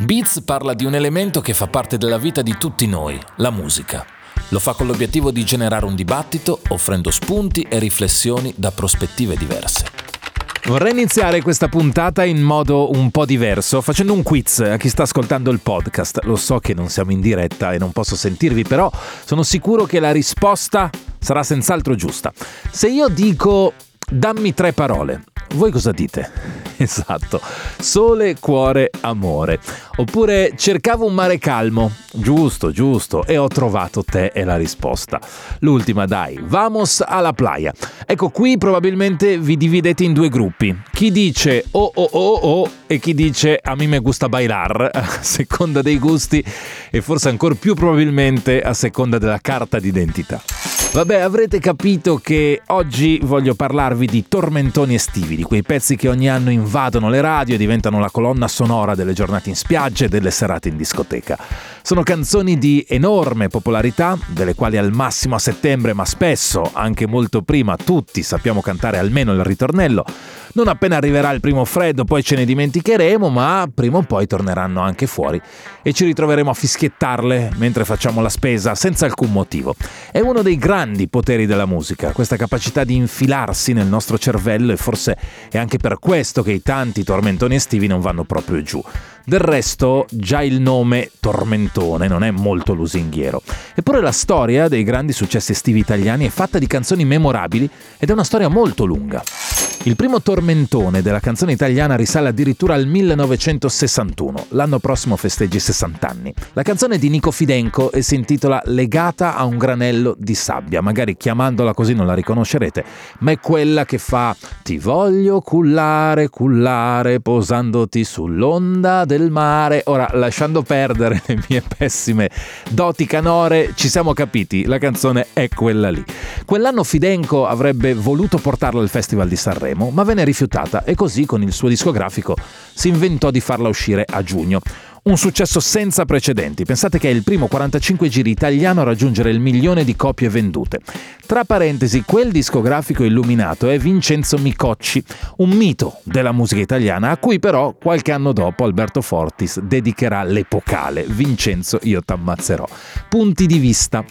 Beats parla di un elemento che fa parte della vita di tutti noi, la musica. Lo fa con l'obiettivo di generare un dibattito, offrendo spunti e riflessioni da prospettive diverse. Vorrei iniziare questa puntata in modo un po' diverso, facendo un quiz a chi sta ascoltando il podcast. Lo so che non siamo in diretta e non posso sentirvi, però sono sicuro che la risposta sarà senz'altro giusta. Se io dico dammi tre parole, voi cosa dite? Esatto, sole, cuore, amore. Oppure cercavo un mare calmo. Giusto, giusto, e ho trovato te è la risposta. L'ultima, dai, vamos alla playa. Ecco, qui probabilmente vi dividete in due gruppi. Chi dice oh oh oh oh e chi dice a me gusta bailar, a seconda dei gusti e forse ancora più probabilmente a seconda della carta d'identità. Vabbè, avrete capito che oggi voglio parlarvi di tormentoni estivi, di quei pezzi che ogni anno invadono le radio e diventano la colonna sonora delle giornate in spiaggia e delle serate in discoteca. Sono canzoni di enorme popolarità, delle quali al massimo a settembre, ma spesso anche molto prima, tutti sappiamo cantare almeno il ritornello. Non appena arriverà il primo freddo poi ce ne dimenticheremo, ma prima o poi torneranno anche fuori e ci ritroveremo a fischiettarle mentre facciamo la spesa senza alcun motivo. È uno dei grandi poteri della musica, questa capacità di infilarsi nel nostro cervello e forse è anche per questo che i tanti tormentoni estivi non vanno proprio giù. Del resto, già il nome Tormentone non è molto lusinghiero. Eppure la storia dei grandi successi estivi italiani è fatta di canzoni memorabili ed è una storia molto lunga. Il primo tormentone della canzone italiana risale addirittura al 1961. L'anno prossimo festeggi 60 anni. La canzone di Nico Fidenco e si intitola Legata a un granello di sabbia. Magari chiamandola così non la riconoscerete, ma è quella che fa Ti voglio cullare, cullare, posandoti sull'onda del mare. Ora, lasciando perdere le mie pessime doti canore, ci siamo capiti, la canzone è quella lì. Quell'anno Fidenco avrebbe voluto portarla al Festival di Sanremo, ma venne rifiutata e così con il suo discografico si inventò di farla uscire a giugno. Un successo senza precedenti. Pensate che è il primo 45 giri italiano a raggiungere il milione di copie vendute. Tra parentesi, quel discografico illuminato è Vincenzo Micocci, un mito della musica italiana, a cui però qualche anno dopo Alberto Fortis dedicherà l'epocale Vincenzo io t'ammazzerò. Punti di vista.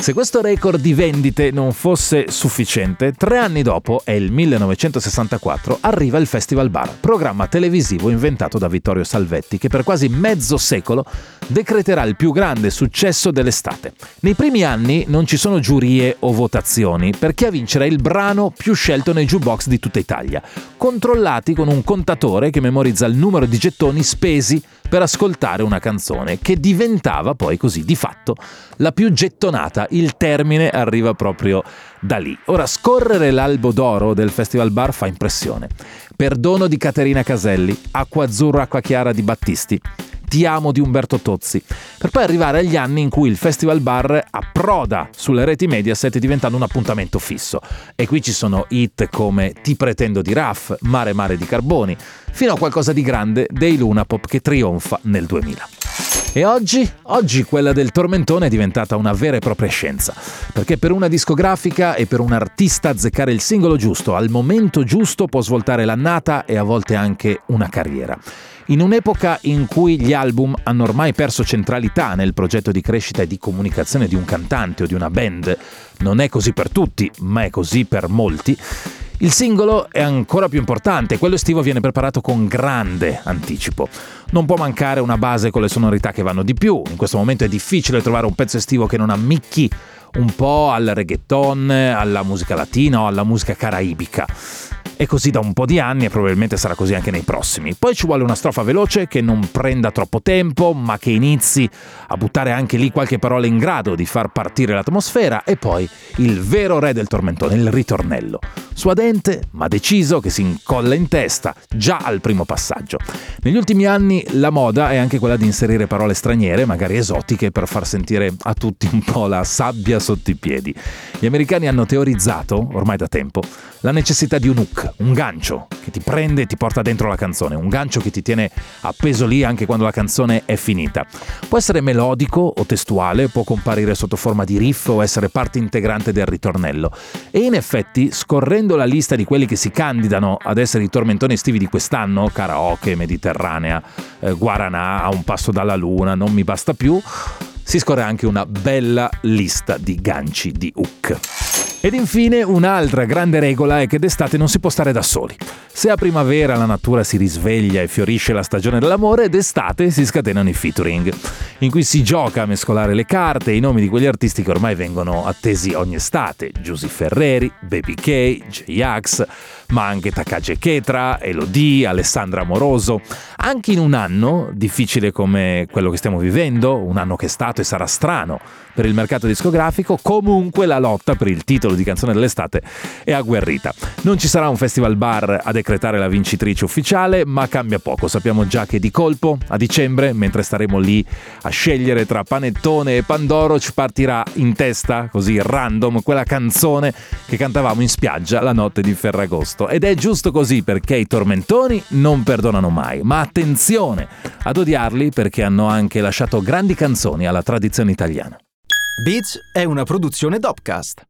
Se questo record di vendite non fosse sufficiente, tre anni dopo, è il 1964, arriva il Festival Bar, programma televisivo inventato da Vittorio Salvetti, che per quasi mezzo secolo decreterà il più grande successo dell'estate. Nei primi anni non ci sono giurie o votazioni, perché a vincere è il brano più scelto nei jukebox di tutta Italia, controllati con un contatore che memorizza il numero di gettoni spesi per ascoltare una canzone, che diventava poi così di fatto la più gettonata. Il termine arriva proprio da lì. Ora, scorrere l'albo d'oro del Festival Bar fa impressione. Perdono di Caterina Caselli, Acqua Azzurra, Acqua Chiara di Battisti, ti amo di Umberto Tozzi, per poi arrivare agli anni in cui il Festival Bar approda sulle reti Mediaset diventando un appuntamento fisso. E qui ci sono hit come Ti pretendo di Raff, Mare Mare di Carboni, fino a qualcosa di grande dei Luna Pop che trionfa nel 2000. E oggi? Oggi quella del tormentone è diventata una vera e propria scienza, perché per una discografica e per un artista azzeccare il singolo giusto al momento giusto può svoltare l'annata e a volte anche una carriera. In un'epoca in cui gli album hanno ormai perso centralità nel progetto di crescita e di comunicazione di un cantante o di una band, non è così per tutti, ma è così per molti, il singolo è ancora più importante, quello estivo viene preparato con grande anticipo. Non può mancare una base con le sonorità che vanno di più, in questo momento è difficile trovare un pezzo estivo che non ammicchi un po' al reggaeton, alla musica latina o alla musica caraibica. È così da un po' di anni e probabilmente sarà così anche nei prossimi. Poi ci vuole una strofa veloce che non prenda troppo tempo, ma che inizi a buttare anche lì qualche parola in grado di far partire l'atmosfera e poi il vero re del tormentone, il ritornello. Suadente, ma deciso, che si incolla in testa già al primo passaggio. Negli ultimi anni la moda è anche quella di inserire parole straniere, magari esotiche, per far sentire a tutti un po' la sabbia sotto i piedi. Gli americani hanno teorizzato, ormai da tempo, la necessità di un hook, un gancio che ti prende e ti porta dentro la canzone, un gancio che ti tiene appeso lì anche quando la canzone è finita. Può essere melodico o testuale, può comparire sotto forma di riff o essere parte integrante del ritornello. E in effetti, scorrendo la lista di quelli che si candidano ad essere i tormentoni estivi di quest'anno, karaoke, mediterranea, eh, guaranà, a un passo dalla luna, non mi basta più, si scorre anche una bella lista di ganci di hook. Ed infine un'altra grande regola è che d'estate non si può stare da soli. Se a primavera la natura si risveglia e fiorisce la stagione dell'amore, d'estate si scatenano i featuring, in cui si gioca a mescolare le carte e i nomi di quegli artisti che ormai vengono attesi ogni estate, Giusy Ferreri, Baby K, J-Ax, ma anche Takage Ketra, Elodie, Alessandra Amoroso. Anche in un anno difficile come quello che stiamo vivendo, un anno che è stato e sarà strano per il mercato discografico, comunque la lotta per il titolo di canzone dell'estate è agguerrita. Non ci sarà un festival bar a decretare la vincitrice ufficiale, ma cambia poco. Sappiamo già che di colpo, a dicembre, mentre staremo lì a scegliere tra Panettone e Pandoro, ci partirà in testa, così random, quella canzone che cantavamo in spiaggia la notte di Ferragosto. Ed è giusto così perché i tormentoni non perdonano mai, ma attenzione ad odiarli perché hanno anche lasciato grandi canzoni alla tradizione italiana. Beats è una produzione Dopcast.